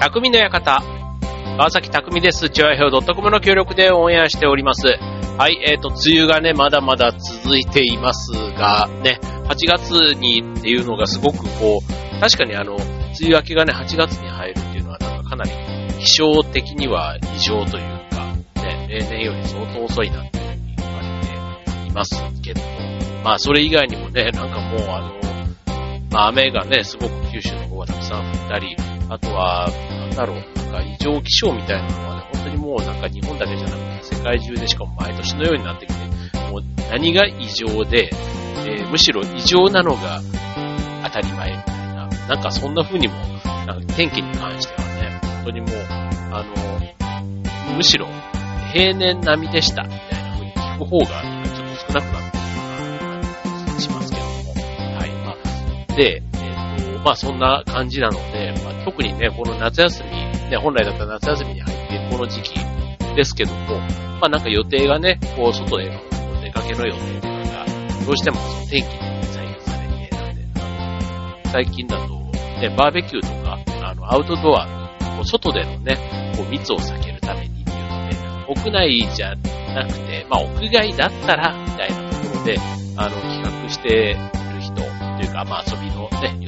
匠の館。川崎匠です。チュアヒョウ .com の協力でオンエアしております。はい、えっ、と、梅雨がね、まだまだ続いていますが、ね、8月にっていうのがすごくこう、確かにあの、梅雨明けがね、8月に入るっていうのはなんかかなり気象的には異常というか、ね、例年より相当遅いなっていうふうに言われていますけど、まあそれ以外にもね、なんかもうあの、まあ雨がね、すごく九州の方はたくさん降ったり、あとは、なんだろう、なんか異常気象みたいなのはね、本当にもうなんか日本だけじゃなくて世界中でしかも毎年のようになってきて、もう何が異常で、えーむしろ異常なのが当たり前みたいな、なんかそんな風にも、なんか天気に関してはね、本当にもう、あの、むしろ平年並みでしたみたいな風に聞く方がちょっと少なくなってるような感じしますけども。はい。まあ、で、えっ、と、まあそんな感じなので、まあ、特にね、この夏休み、ね、本来だったら夏休みに入っているこの時期ですけども、まあなんか予定がね、こう外へのお出かけの予定とかが、どうしてもその天気に左右されて、なんで、あの最近だと、ね、バーベキューとか、あの、アウトドア、こう外でのね、こう密を避けるためにっていうので、屋内じゃなくて、まあ屋外だったら、みたいなところで、あの、企画してる人というか、まあ遊びのね、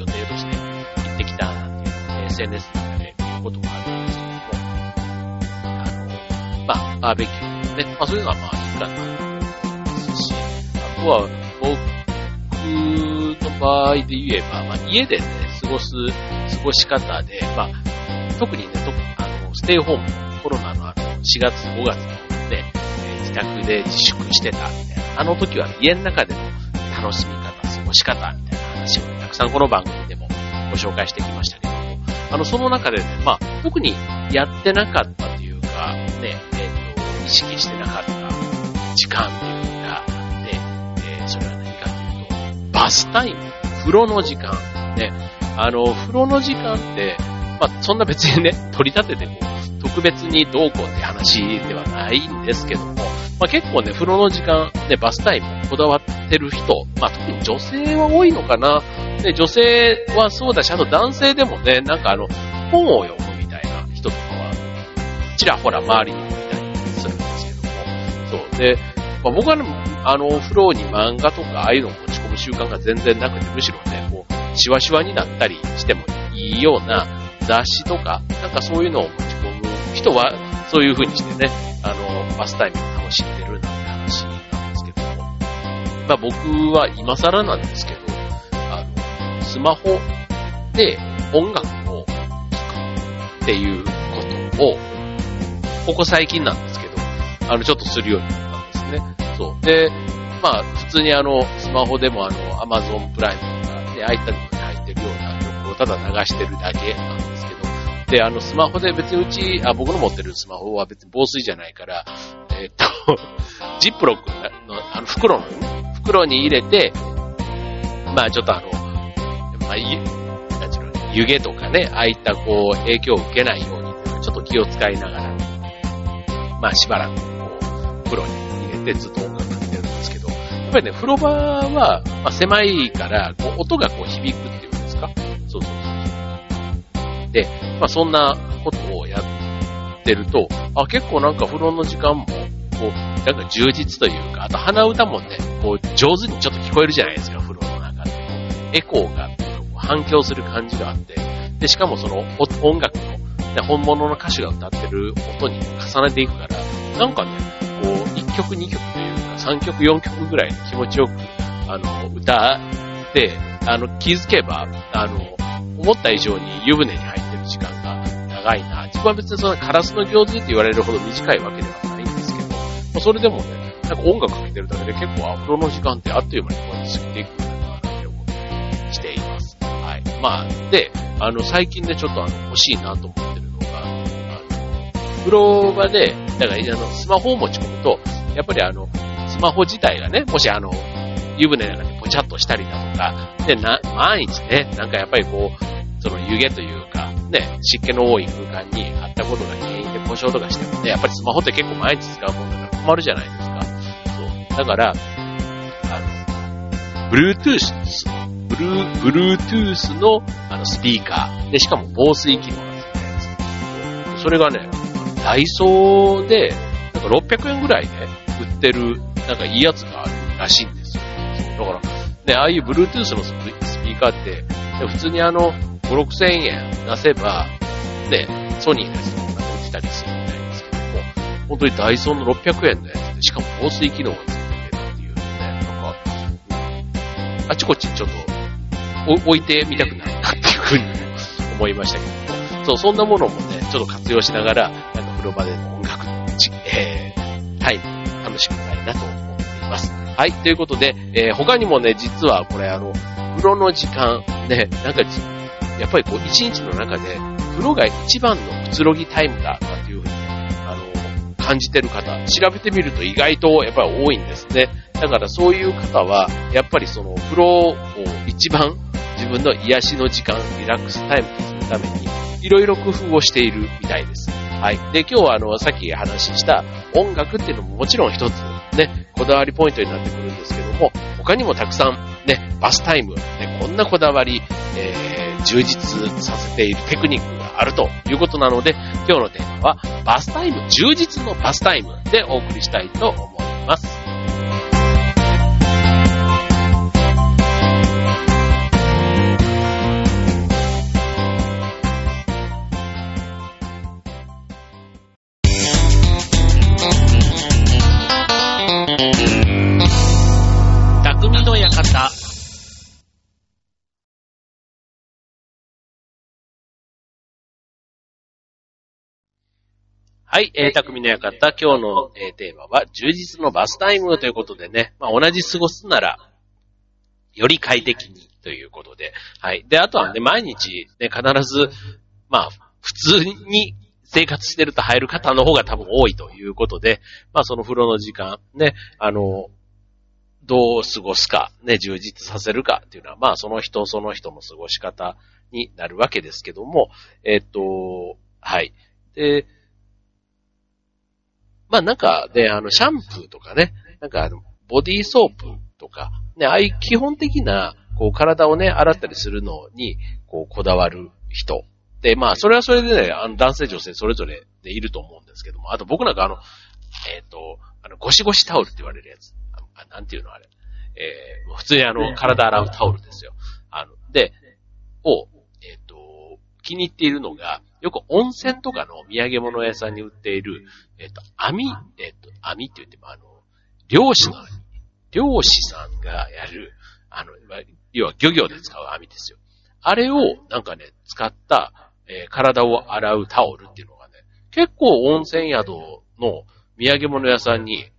SNS とかで見ることがあるんですけども、あの、まあ、バーベキューとかね、まあそういうのはまあいいかなと思いますし、あとは、僕の場合で言えば、まあ家でね、過ごす、過ごし方で、まあ、特にね、特にあの、ステイホーム、コロナのあの、4月、5月のね、え自宅で自粛してたみたいな、あの時は家の中での楽しみ方、過ごし方みたいな話をたくさんこの番組でもご紹介してきましたけど、あの、その中でね、まあ、特にやってなかったというか、ね、えっ、と、意識してなかった時間っていうのがあって、えーそれは何かというと、バスタイム、風呂の時間、ね、あの、風呂の時間って、まあ、そんな別にね、取り立ててこう、特別にどうこうって話ではないんですけども、まあ、結構ね、風呂の時間、ね、バスタイムこだわってる人、まあ、特に女性は多いのかな。ね、女性はそうだし、あと男性でもね、なんかあの、本を読むみたいな人とかは、ちらほら周りにもいたりするんですけども、そう。で、まあ、僕はね、あの、風呂に漫画とか、ああいうのを持ち込む習慣が全然なくて、むしろね、こう、シワシワになったりしてもいいような雑誌とか、なんかそういうのを持ち込む人は、そういう風にしてね、あの、バスタイムを楽しんでるなんて話なんですけども、まあ僕は今更なんですけど、あの、スマホで音楽を聴くっていうことを、ここ最近なんですけど、あの、ちょっとするようになったんですね。そう。で、まあ、普通にあの、スマホでもあの、アマゾンプライムとかで、ああいったのに入ってるような曲をただ流してるだけなんですけど、で、あの、スマホで別にうち、あ、僕の持ってるスマホは別に防水じゃないから、えっと、ジップロックの、あの、袋のね、袋に入れて、まあちょっとあの、まあ、なんちゅうの、湯気とかね、ああいったこう、影響を受けないように、ちょっと気を使いながら、まあしばらくこう、風呂に入れてずっと音楽かけてるんですけど、やっぱりね、風呂場は、まあ狭いから、こう、音がこう響くっていうんですか？そうそうそう。で、まあそんなってると、あ、結構なんか風呂の時間も、こう、なんか充実というか、あと鼻歌もね、こう、上手にちょっと聞こえるじゃないですか、風呂の中で。エコーが、こう反響する感じがあって、で、しかもその、音楽の、ね、本物の歌手が歌ってる音に重ねていくから、なんかね、こう、1曲2曲というか、3曲4曲ぐらい気持ちよく、あの、歌って、あの、気づけば、あの、思った以上に湯船に入る長いな。自分は別にそのカラスの行水って言われるほど短いわけではないんですけど、まあそれでもね、なんか音楽かけてるだけで結構アフロの時間ってあっという間にこうやって過ぎていくんだなって思ってしています。はい。まあ、で、あの、最近でちょっとあの、欲しいなと思ってるのが、あの、風呂場で、だから、あの、スマホを持ち込むと、やっぱりあの、スマホ自体がね、もしあの、湯船の中でポチャッとしたりだとか、で、な、毎日ね、なんかやっぱりこう、その湯気というか、ね、湿気の多い空間にあったことが原因で故障とかしてもね、やっぱりスマホって結構毎日使うものだから困るじゃないですか。そう。だから、あの、Bluetooth ブルー、Bluetooth のあのスピーカー。で、しかも防水機能がついたやつ。それがね、ダイソーで、なんか600円ぐらいで売ってる、なんかいいやつがあるらしいんですよ。だから、ね、ああいう Bluetooth のスピーカーって、普通にあの、5、6000円出せば、ね、ソニーのやつとか売ってたりするみたいですけども、本当にダイソーの600円のやつで、しかも防水機能がついてるっていうね、なんか、あちこちちょっと、置いてみたくなるなっていうふうに思いましたけども、そう、そんなものもね、ちょっと活用しながら、なんか風呂場での音楽の、えー、タイム、楽しくないなと思っています。はい、ということで、えー、他にもね、実はこれあの、風呂の時間、ね、なんか、やっぱりこう、一日の中で、風呂が一番のくつろぎタイムだ、なんていうふうに、あの、感じてる方、調べてみると意外とやっぱり多いんですね。だからそういう方は、やっぱりその風呂を一番自分の癒しの時間、リラックスタイムとするために、いろいろ工夫をしているみたいです。はい。で、今日はあの、さっき話した音楽っていうのももちろん一つね、こだわりポイントになってくるんですけども、他にもたくさんね、バスタイム、ね、こんなこだわり、えー、充実させているテクニックがあるということなので、今日のテーマは、バスタイム、充実のバスタイムでお送りしたいと思います。はい、えー、匠の館、今日の、えー、テーマは、充実のバスタイムということでね、まあ、同じ過ごすなら、より快適にということで、はい。で、あとはね、毎日、ね、必ず、まあ、普通に生活してると入る方の方が多分多いということで、まあ、その風呂の時間、ね、あの、どう過ごすか、ね、充実させるかっていうのは、まあ、その人その人の過ごし方になるわけですけども、えっと、はい。で、まあなんかね、あの、シャンプーとかね、なんかあの、ボディーソープとか、ね、ああいう基本的な、こう、体をね、洗ったりするのに、こう、こだわる人。で、まあ、それはそれでね、あの、男性女性それぞれでいると思うんですけども、あと僕なんかあの、えっ、ー、と、あの、ゴシゴシタオルって言われるやつ。あなんていうのあれ。えー、普通にあの、体洗うタオルですよ。あの、で、を、えっ、ー、と、気に入っているのが、よく温泉とかの土産物屋さんに売っている、えっ、と、網、えっ、と、網って言っても、あの、漁師の、漁師さんがやる、あの、要は漁業で使う網ですよ。あれを、なんかね、使った、えー、体を洗うタオルっていうのがね、結構温泉宿の土産物屋さんに、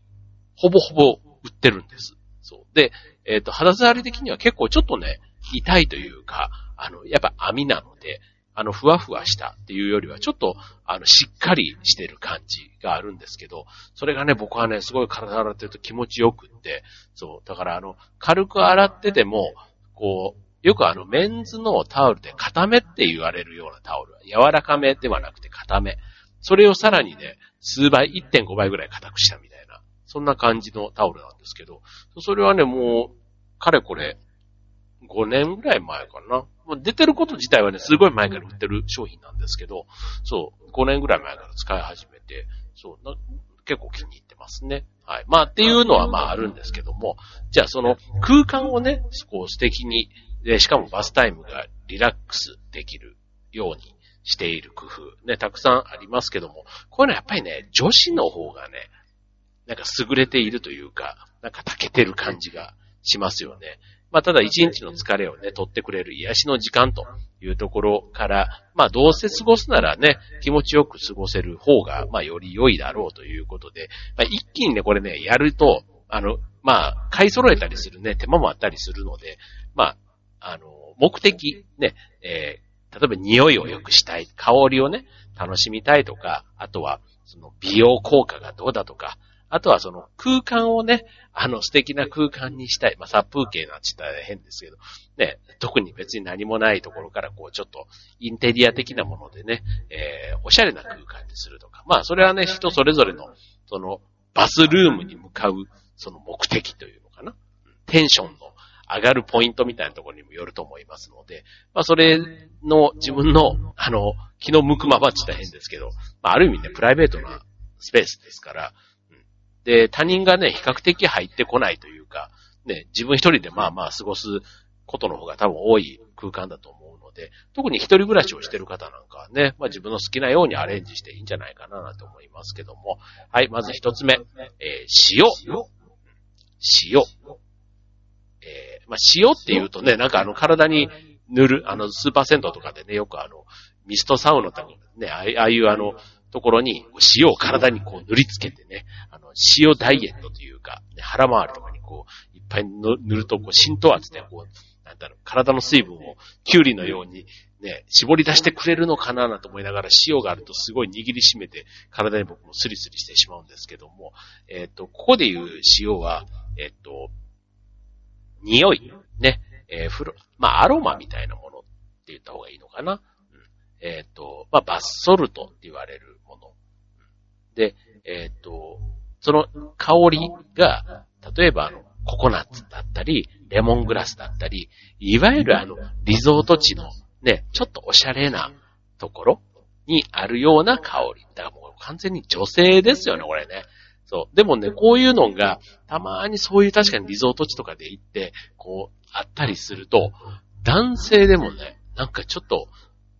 ほぼほぼ売ってるんです。そう。で、えっ、ー、と、肌触り的には結構ちょっとね、痛いというか、あの、やっぱ網なので、あの、ふわふわしたっていうよりは、ちょっと、あの、しっかりしてる感じがあるんですけど、それがね、僕はね、すごい体洗ってると気持ちよくって、そう、だからあの、軽く洗ってても、こう、よくあの、メンズのタオルで固めって言われるようなタオル。柔らかめではなくて固め。それをさらにね、数倍、1.5倍ぐらい硬くしたみたいな、そんな感じのタオルなんですけど、それはね、もう、かれこれ、5年ぐらい前かな。もう出てること自体はね、すごい前から売ってる商品なんですけど、そう、5年ぐらい前から使い始めて、そうな、結構気に入ってますね。はい。まあ、っていうのはまああるんですけども、じゃあその空間をね、こう素敵に、で、しかもバスタイムがリラックスできるようにしている工夫、ね、たくさんありますけども、こういうのはやっぱりね、女子の方がね、なんか優れているというか、なんか長けてる感じがしますよね。まあ、ただ一日の疲れをね、取ってくれる癒しの時間というところから、まあ、どうせ過ごすならね、気持ちよく過ごせる方が、まあ、より良いだろうということで、まあ、一気にね、これね、やると、あの、まあ、買い揃えたりするね、手間もあったりするので、まあ、あの、目的、ね、えー、例えば匂いを良くしたい、香りをね、楽しみたいとか、あとは、その美容効果がどうだとか、あとはその空間をね、あの素敵な空間にしたい。まあ、殺風景なんて言ったら変ですけど、ね、特に別に何もないところからこうちょっとインテリア的なものでね、えー、おしゃれな空間にするとか。まあ、それはね、人それぞれの、その、バスルームに向かう、その目的というのかな。テンションの上がるポイントみたいなところにもよると思いますので、まあそれの自分の、あの、気の向くままって言ったら変ですけど、まあある意味ね、プライベートなスペースですから、で、他人がね、比較的入ってこないというか、ね、自分一人でまあまあ過ごすことの方が多分多い空間だと思うので、特に一人暮らしをしてる方なんかはね、まあ自分の好きなようにアレンジしていいんじゃないかなと思いますけども。はい、まず一つ目、えー、塩。塩。えー、まあ塩って言うとね、なんかあの体に塗る、あのスーパー銭湯とかでね、よくあの、ミストサウナとかね、ああいうあの、ところに塩を体にこう塗りつけてね、あの、塩ダイエットというか、ね、腹回りとかにこう、いっぱい塗るとこう浸透圧でこう、なんだろう、体の水分をキュウリのようにね、絞り出してくれるのかななんて思いながら塩があるとすごい握りしめて体に僕もスリスリしてしまうんですけども、えっ、と、ここで言う塩は、えっ、と、匂い、ね、えー、風呂、まあ、アロマみたいなものって言った方がいいのかな。えっ、と、まあ、バスソルトって言われるもの。で、えっ、と、その香りが、例えばあの、ココナッツだったり、レモングラスだったり、いわゆるあの、リゾート地のね、ちょっとおしゃれなところにあるような香り。だからもう完全に女性ですよね、これね。そう。でもね、こういうのが、たまにそういう確かにリゾート地とかで行って、こう、あったりすると、男性でもね、なんかちょっと、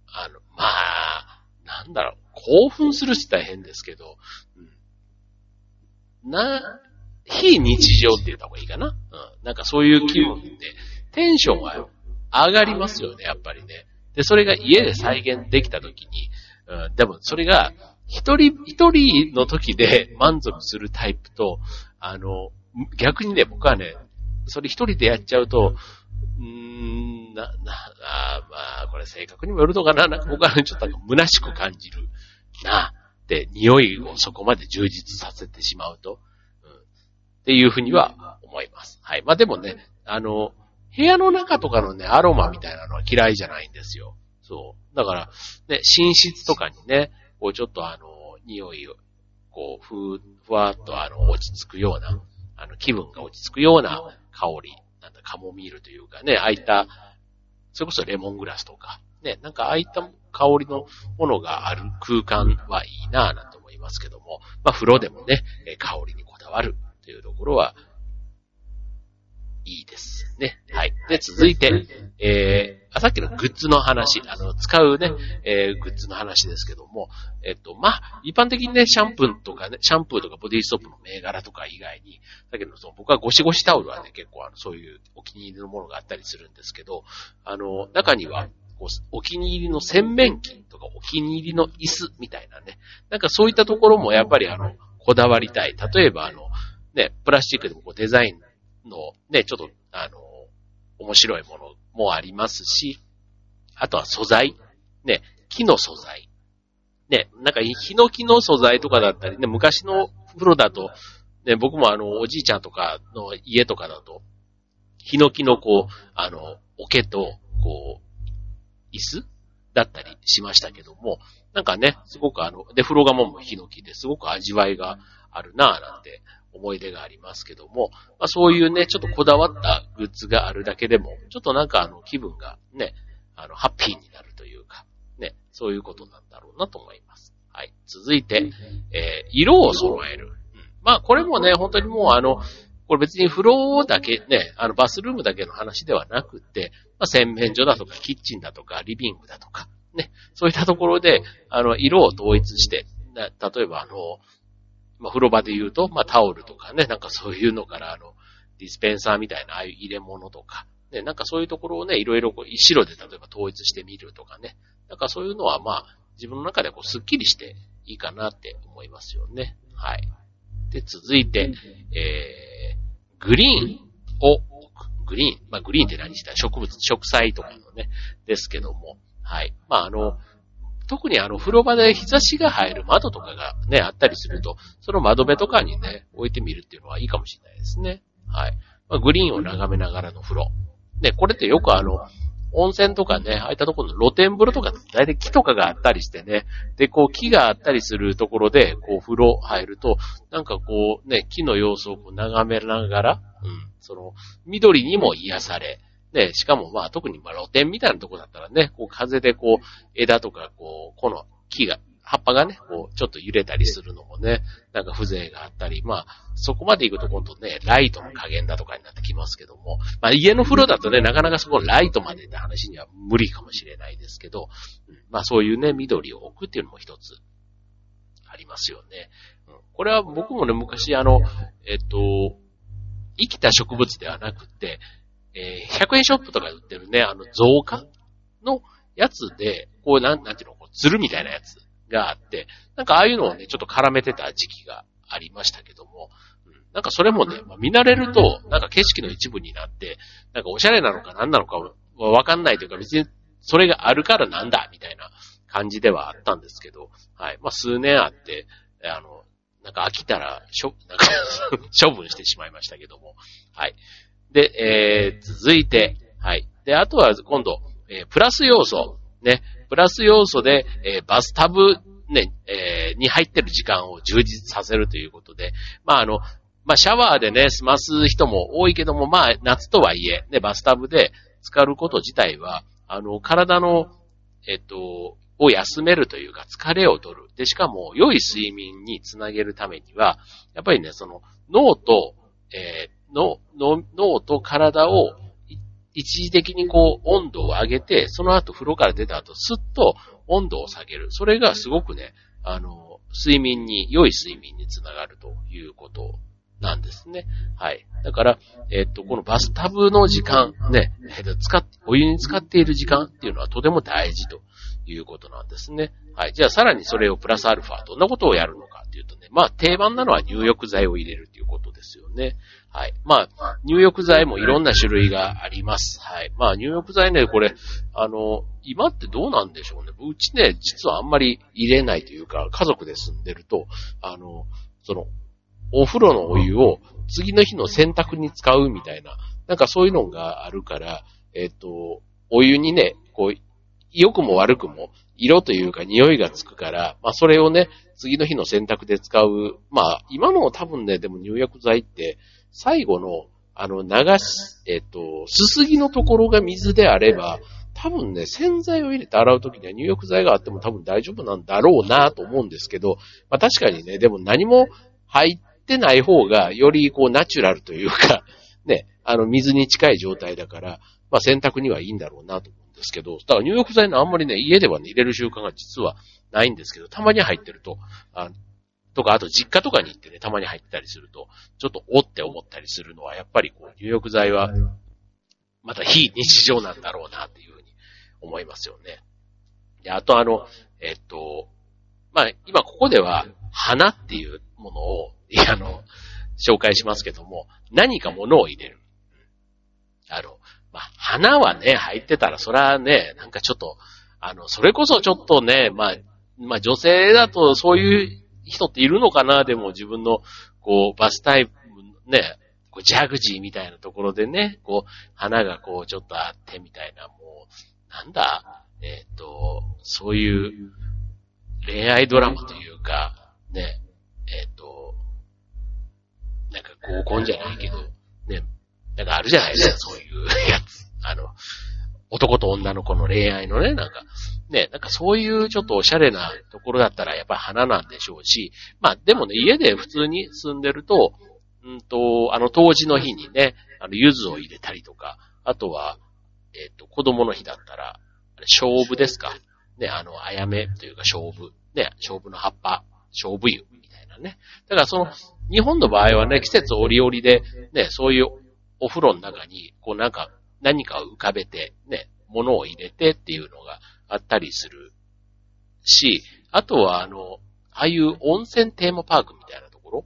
あの、まあ、なんだろう、興奮するし大変ですけど、うん、な、非日常って言った方がいいかな。うん。なんかそういう気分で、テンションは上がりますよね、やっぱりね。で、それが家で再現できた時に、うん、でもそれが、一人、一人の時で満足するタイプと、あの、逆にね、僕はね、それ一人でやっちゃうと、うーん、な、な、あまあ、これ正確にもよるのかな。なんか僕は、ね、ちょっと虚しく感じるな、って匂いをそこまで充実させてしまうと。っていうふうには思います。はい。まあでもね、あの、部屋の中とかのね、アロマみたいなのは嫌いじゃないんですよ。そう。だから、ね、寝室とかにね、こうちょっとあの、匂いを、こう、ふ、ふわっとあの、落ち着くような、あの、気分が落ち着くような香り、カモミールというかね、ああいった、それこそレモングラスとか、ね、なんかああいった香りのものがある空間はいいなぁなんて思いますけども、まあ風呂でもね、香りにこだわるというところは、いいです。で、続いて、えー、さっきのグッズの話、あの、使うね、えー、グッズの話ですけども、えっと、まあ、一般的にね、シャンプーとかね、シャンプーとかボディーストップの銘柄とか以外に、だけど、その僕はゴシゴシタオルはね、結構あの、そういうお気に入りのものがあったりするんですけど、あの、中には、お気に入りの洗面器とかお気に入りの椅子みたいなね、なんかそういったところもやっぱりあの、こだわりたい。例えばあの、ね、プラスチックでもこうデザインのね、ちょっと、あの、面白いものもありますし、あとは素材。ね、木の素材。ね、なんか、ヒノキの素材とかだったり、ね、昔の風呂だと、ね、僕もあの、おじいちゃんとかの家とかだと、ヒノキのこう、あの、桶と、こう、椅子だったりしましたけども、なんかね、すごくあの、で、風呂釜もヒノキですごく味わいがあるなぁなんて思い出がありますけども、まあ、そういうね、ちょっとこだわったグッズがあるだけでも、ちょっとなんかあの気分がね、あの、ハッピーになるというか、ね、そういうことなんだろうなと思います。はい。続いて、えー、色を揃える。うん、まあ、これもね、本当にもうあの、これ別に風呂だけね、あのバスルームだけの話ではなくて、まあ、洗面所だとかキッチンだとかリビングだとか、ね、そういったところで、あの、色を統一して、例えばあの、まあ、風呂場で言うと、まあ、タオルとかね、なんかそういうのから、あの、ディスペンサーみたいな、ああいう入れ物とか、ね、なんかそういうところをね、いろいろこう、白で例えば統一してみるとかね、なんかそういうのは、まあ、自分の中でこう、スッキリしていいかなって思いますよね。はい。で、続いて、えー、グリーンを、グリーン、まあ、グリーンって何した植物、植栽とかのね、ですけども、はい。まあ、あの、特にあの、風呂場で日差しが入る窓とかがね、あったりすると、その窓辺とかにね、置いてみるっていうのはいいかもしれないですね。はい。まあ、グリーンを眺めながらの風呂。ね、これってよくあの、温泉とかね、ああいったところの露天風呂とか、だいたい木とかがあったりしてね、で、こう木があったりするところで、こう風呂入ると、なんかこうね、木の様子をこう眺めながら、うん。その、緑にも癒され、ね、しかもまあ特にまあ露天みたいなとこだったらね、こう風でこう枝とかこう、この木が、葉っぱがね、こう、ちょっと揺れたりするのもね、なんか風情があったり、まあ、そこまで行くと今度ね、ライトの加減だとかになってきますけども、まあ家の風呂だとね、なかなかそこライトまでって話には無理かもしれないですけど、まあそういうね、緑を置くっていうのも一つありますよね。これは僕もね、昔あの、えっと、生きた植物ではなくて、えー、100円ショップとかで売ってるね、あの、増加のやつで、こう、なん、なんていうの、こう、つるみたいなやつがあって、なんかああいうのをね、ちょっと絡めてた時期がありましたけども、うん、なんかそれもね、まあ、見慣れると、なんか景色の一部になって、なんかおしゃれなのか何なのかわかんないというか、別にそれがあるからなんだ、みたいな感じではあったんですけど、はい。まあ、数年あって、あの、なんか飽きたら、しょ、なんか 処分してしまいましたけども。はい。で、えー、続いて、はい。で、あとは今度、えー、プラス要素。ね。プラス要素で、えー、バスタブ、ね、えー、に入ってる時間を充実させるということで、まあ、あの、まあ、シャワーでね、済ます人も多いけども、まあ、夏とはいえ、ね、バスタブで浸かること自体は、あの、体の、えっと、を休めるというか、疲れを取る。で、しかも、良い睡眠につなげるためには、やっぱりね、その、脳と、えー、の、の、脳と体を、一時的にこう、温度を上げて、その後風呂から出た後、すっと温度を下げる。それがすごくね、あの、睡眠に、良い睡眠につながるということなんですね。はい。だから、えっと、このバスタブの時間、ね、使っ、お湯に使っている時間っていうのはとても大事ということなんですね。はい。じゃあさらにそれをプラスアルファ、どんなことをやるのかっていうとね、まあ定番なのは入浴剤を入れるっていうことですよね。はい。まあ、入浴剤もいろんな種類があります。はい。まあ入浴剤ね、これ、あの、今ってどうなんでしょうね。うちね、実はあんまり入れないというか、家族で住んでると、あの、その、お風呂のお湯を次の日の洗濯に使うみたいな、なんかそういうのがあるから、えっ、と、お湯にね、こう、良くも悪くも、色というか匂いがつくから、まあそれをね、次の日の洗濯で使う。まあ今の多分ね、でも入浴剤って、最後の、あの流し、えっ、と、すすぎのところが水であれば、多分ね、洗剤を入れて洗うときには入浴剤があっても多分大丈夫なんだろうなと思うんですけど、まあ確かにね、でも何も入ってない方がよりこうナチュラルというか、ね、あの水に近い状態だから、まあ洗濯にはいいんだろうなとですけど、だから入浴剤のあんまりね、家ではね、入れる習慣が実はないんですけど、たまに入ってると、あとか、あと実家とかに行ってね、たまに入ったりすると、ちょっとおって思ったりするのは、やっぱりこう、入浴剤は、また非日常なんだろうなっていうふうに思いますよね。で、あとあの、えっと、まあ、今ここでは、花っていうものを、あの、紹介しますけども、何か物を入れる。あの、まあ、花はね、入ってたら、そらね、なんかちょっと、あの、それこそちょっとね、まあ、まあ女性だとそういう人っているのかな、でも自分の、こう、バスタイプ、ね、こうジャグジーみたいなところでね、こう、花がこう、ちょっとあってみたいな、もう、なんだ、えっ、ー、と、そういう恋愛ドラマというか、ね、えっ、ー、と、なんか合コンじゃないけど、ね、なんかあるじゃないですか、そういうやつ。あの、男と女の子の恋愛のね、なんか、ね、なんかそういうちょっとおしゃれなところだったらやっぱり花なんでしょうし、まあでもね、家で普通に住んでると、うんと、あの当時の日にね、あの、柚子を入れたりとか、あとは、えっ、ー、と、子供の日だったら、あれ、勝負ですか？ね、あの、あやめというか勝負。ね、勝負の葉っぱ、勝負湯みたいなね。だからその、日本の場合はね、季節折々で、ね、そういうお風呂の中に、こうなんか、何かを浮かべて、ね、物を入れてっていうのがあったりするし、あとはあの、ああいう温泉テーマパークみたいなところ、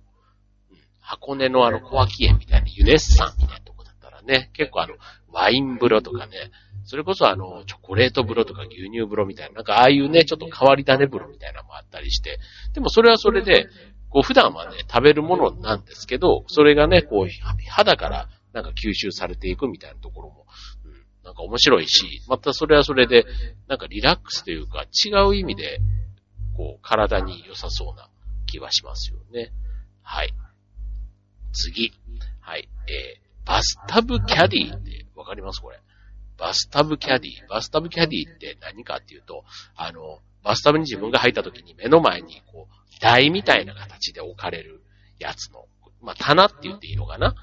うん、箱根のあの小脇園みたいなユネッサンみたいなとこだったらね、結構あの、ワイン風呂とかね、それこそあの、チョコレート風呂とか牛乳風呂みたいな、なんかああいうね、ちょっと変わり種風呂みたいなのもあったりして、でもそれはそれで、こう普段はね、食べるものなんですけど、それがね、こう、肌からなんか吸収されていくみたいなところも、うん、なんか面白いし、またそれはそれで、なんかリラックスというか違う意味で、こう、体に良さそうな気はしますよね。はい。次。はい。えー、バスタブキャディってわかります？これ。バスタブキャディ。バスタブキャディって何かっていうと、あの、バスタブに自分が入った時に目の前にこう、台みたいな形で置かれるやつの、まあ、棚って言っていいのかな？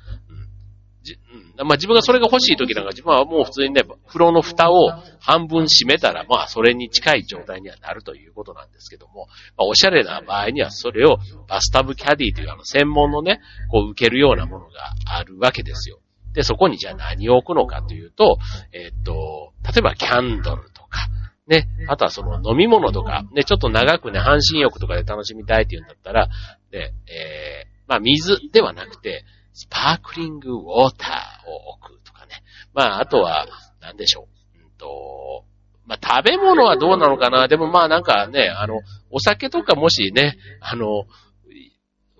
じうん、まあ、自分がそれが欲しい時なんか自分はもう普通にね、風呂の蓋を半分閉めたら、まあ、それに近い状態にはなるということなんですけども、まあ、おしゃれな場合にはそれをバスタブキャディというあの専門のね、こう受けるようなものがあるわけですよ。で、そこにじゃあ何を置くのかというと、え、っと、例えばキャンドルとか、ね、あとはその飲み物とか、ね、ちょっと長くね、半身浴とかで楽しみたいっていうんだったら、で、えー、まあ水ではなくて、スパークリングウォーターを置くとかね。まあ、あとは、なんでしょう。うんと、まあ、食べ物はどうなのかなでもまあなんかね、あの、お酒とかもしね、あの、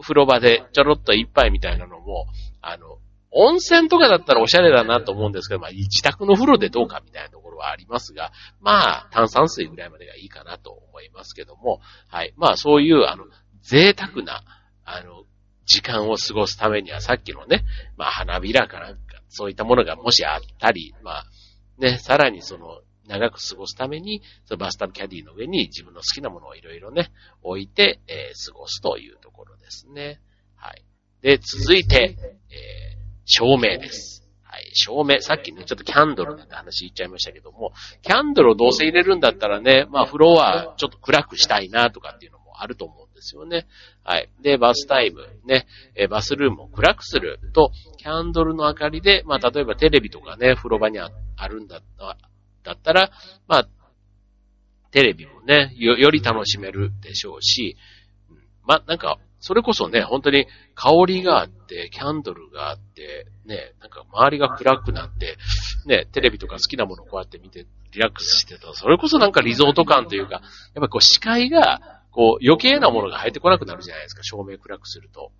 風呂場でちょろっと一杯みたいなのも、あの、温泉とかだったらおしゃれだなと思うんですけど、まあ、自宅の風呂でどうかみたいなところはありますが、まあ、炭酸水ぐらいまでがいいかなと思いますけども、はい。まあ、そういう、あの、贅沢な、あの、時間を過ごすためにはさっきのね、まあ花びらかなんか、そういったものがもしあったり、まあね、さらにその長く過ごすために、そのバスタブキャディの上に自分の好きなものをいろいろね、置いて、えー、過ごすというところですね。はい。で、続いて、えー、照明です。はい。照明、さっきね、ちょっとキャンドルなんて話言っちゃいましたけども、キャンドルをどうせ入れるんだったらね、まあフロアちょっと暗くしたいなとかっていうのもあると思うですよね。はい。で、バスタイム、ね、えバスルームを暗くすると、キャンドルの明かりで、まあ、例えばテレビとかね、風呂場にあるんだだったら、まあ、テレビもね、よ、より楽しめるでしょうし、まあ、なんか、それこそね、本当に香りがあって、キャンドルがあって、ね、なんか周りが暗くなって、ね、テレビとか好きなものをこうやって見てリラックスしてたら、それこそなんかリゾート感というか、やっぱこう視界がこう、余計なものが入ってこなくなるじゃないですか、照明暗くすると。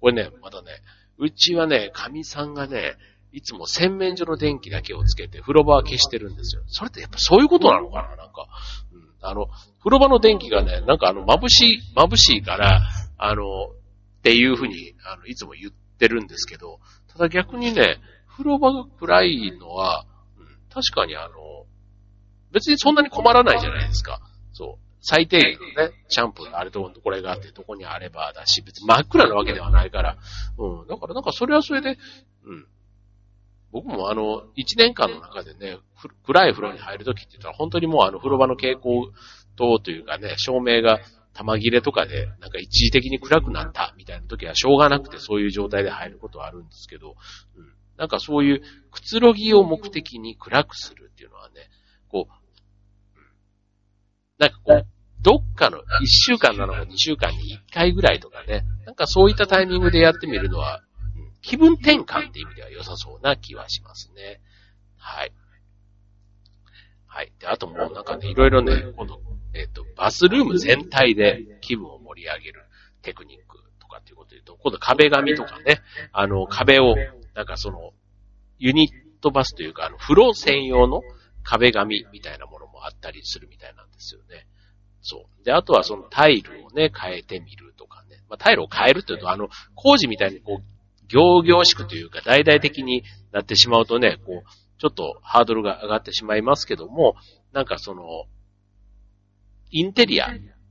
これね、またね、うちはね、神さんがね、いつも洗面所の電気だけをつけて、風呂場は消してるんですよ。それってやっぱそういうことなのかななんか、うん、あの、風呂場の電気がね、なんかあの、眩しい、眩しいから、あの、っていうふうに、あの、いつも言ってるんですけど、ただ逆にね、風呂場が暗いのは、うん、確かにあの、別にそんなに困らないじゃないですか。そう。最低限のね、シャンプーがあれとこれがあってどこにあればだし、別に真っ暗なわけではないから、うん。だからなんかそれはそれで、うん。僕もあの、一年間の中でね、暗い風呂に入るときって言ったら本当にもうあの風呂場の蛍光灯というかね、照明が玉切れとかで、なんか一時的に暗くなったみたいな時はしょうがなくてそういう状態で入ることはあるんですけど、うん。なんかそういうくつろぎを目的に暗くするっていうのはね、こう、なんかこう、どっかの1週間なのか2週間に1回ぐらいとかね、なんかそういったタイミングでやってみるのは、気分転換っていう意味では良さそうな気はしますね。はい。はい。で、あともうなんかね、いろいろね、この、えっ、ー、と、バスルーム全体で気分を盛り上げるテクニックとかっていうことで言うと、今度壁紙とかね、あの、壁を、なんかその、ユニットバスというか、あの、風呂専用の壁紙みたいなものもあったりするみたいなんですよね。そう。で、あとはそのタイルをね、変えてみるとかね。まあ、タイルを変えるっていうと、あの、工事みたいにこう、行々しくというか、大々的になってしまうとね、こう、ちょっとハードルが上がってしまいますけども、なんかその、インテリア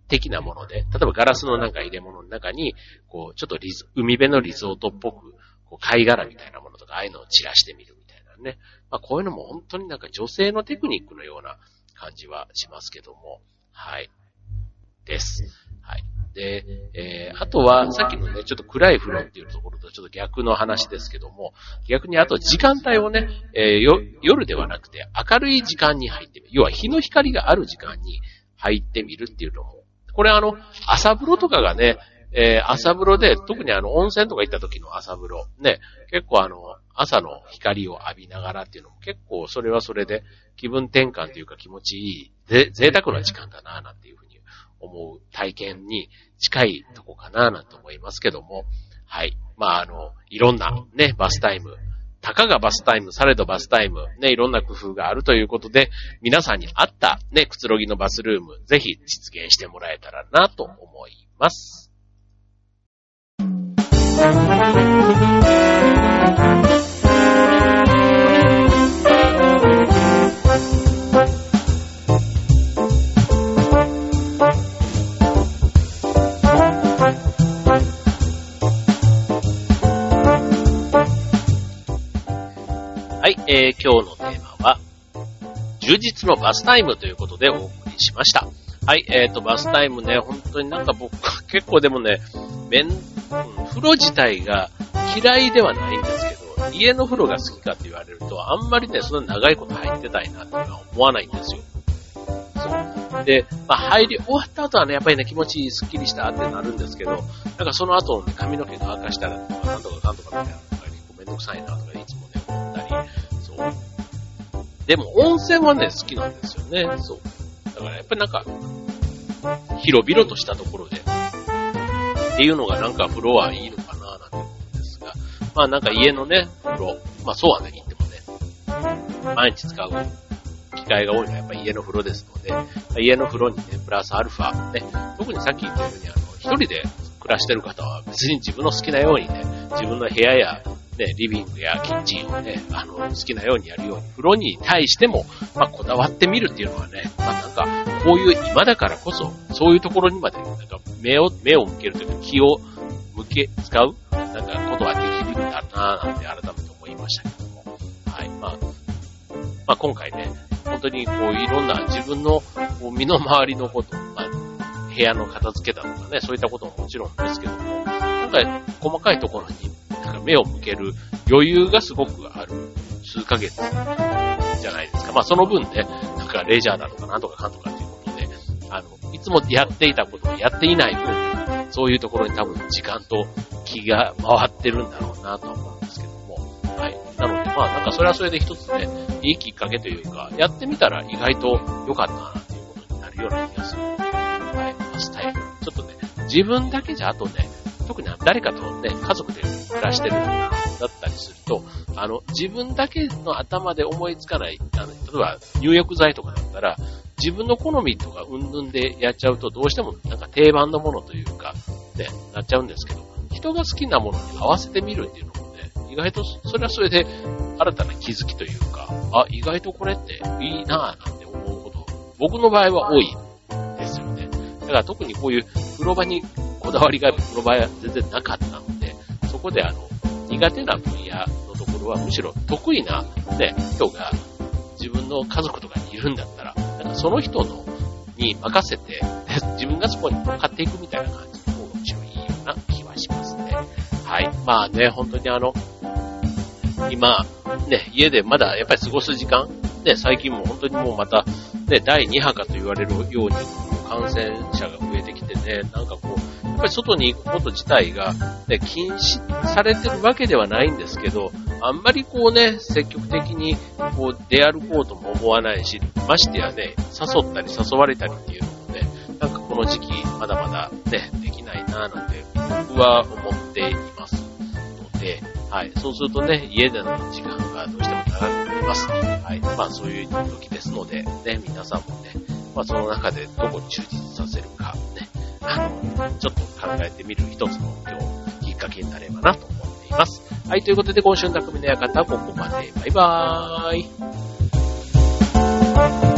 的なもので、例えばガラスのなんか入れ物の中に、こう、ちょっとリゾ海辺のリゾートっぽく、こう貝殻みたいなものとか、ああいうのを散らしてみるみたいなね。まあこういうのも本当になんか女性のテクニックのような感じはしますけども、はい。です。はい。で、えー、あとは、さっきのね、ちょっと暗い風呂っていうところとちょっと逆の話ですけども、逆にあと時間帯をね、えー、夜ではなくて明るい時間に入ってみる。要は日の光がある時間に入ってみるっていうのも、これあの、朝風呂とかがね、えー、朝風呂で、特にあの、温泉とか行った時の朝風呂、ね、結構あの、朝の光を浴びながらっていうのも結構それはそれで気分転換というか気持ちいい、ぜ、贅沢な時間だな、なんていうふうに思う体験に近いとこかな、なんて思いますけども、はい。まあ、あの、いろんなね、バスタイム、たかがバスタイム、されどバスタイム、ね、いろんな工夫があるということで、皆さんに合ったね、くつろぎのバスルーム、ぜひ実現してもらえたらなと思います。えー、今日のテーマは、充実のバスタイムということでお送りしました。はい、えっ、ー、と、バスタイムね、本当になんか僕、結構でもね、めん、うん、風呂自体が嫌いではないんですけど、家の風呂が好きかって言われると、あんまりね、そんな長いこと入ってたいなっていうのは思わないんですよ。そう。で、まあ、入り終わった後はね、やっぱりね、気持ちいい、スッキリしたってなるんですけど、なんかその後、ね、髪の毛が赤したらとか、なんとかかんとかみたいなのがめんどくさいなとか、いつもね、思ったり、でも、温泉はね、好きなんですよね。そう。だからやっぱりなんか、広々としたところで、っていうのがなんか風呂はいいのかななんて思うんですが、まあなんか家のね、風呂、まあそうはね、言ってもね、毎日使う機会が多いのはやっぱ家の風呂ですので、家の風呂にね、プラスアルファ、ね、特にさっき言ったように、あの、一人で暮らしてる方は別に自分の好きなようにね、自分の部屋やね、リビングやキッチンをね、あの、好きなようにやるように、風呂に対しても、まあ、こだわってみるっていうのはね、まあ、なんか、こういう今だからこそ、そういうところにまで、なんか、目を、目を向けるというか、気を向け、使う、なんか、ことができるんだなぁ、なんて改めて思いましたけども。はい。まあ、まあ、今回ね、本当にこう、いろんな自分の、こう、身の回りのこと、まあ、部屋の片付けだとかね、そういったことももちろんですけども、今回、細かいところに目を向ける余裕がすごくある数ヶ月じゃないですか。まあその分ね、なんかレジャーだとかなんとかかんとかっていうことで、あの、いつもやっていたことをやっていない分、そういうところに多分時間と気が回ってるんだろうなと思うんですけども。はい。なのでまあなんかそれはそれで一つね、いいきっかけというか、やってみたら意外と良かったなっていうことになるような気がする、はい。スタイル。ちょっとね、自分だけじゃあとね、特に誰かとね、家族で暮らしてるだったりすると、あの、自分だけの頭で思いつかない、あの、例えば入浴剤とかだったら、自分の好みとかうんぬんでやっちゃうと、どうしてもなんか定番のものというか、ね、なっちゃうんですけど、人が好きなものに合わせてみるっていうのもね、意外とそれはそれで新たな気づきというか、あ、意外とこれっていいなぁなんて思うこと、僕の場合は多いですよね。だから特にこういう風呂場にこだわりがこの場は全然なかったので、そこであの、苦手な分野のところはむしろ得意な、ね、人が自分の家族とかにいるんだったら、なんかその人のに任せて、自分がそこに乗っかっていくみたいな感じの方がむしろいいような気はしますね。はい。まあね、本当にあの、今、ね、家でまだやっぱり過ごす時間、ね、最近も本当にもうまた、ね、第2波かと言われるように、感染者が増えてきてね、なんかこう、っぱり外に行くこと自体が、ね、禁止されてるわけではないんですけど、あんまりこうね、積極的にこう出歩こうとも思わないし、ましてやね、誘ったり誘われたりっていうのもね、なんかこの時期まだまだね、できないなぁなんて僕は思っていますので、はい。そうするとね、家での時間がどうしても長くなります。はい。まあそういう時ですので、ね、皆さんもね、まあその中でどこに充実させるか、ね、あの、ちょっと考えてみる一つの今日、きっかけになればなと思っています。はい、ということで今週の匠の館はここまで。バイバーイ。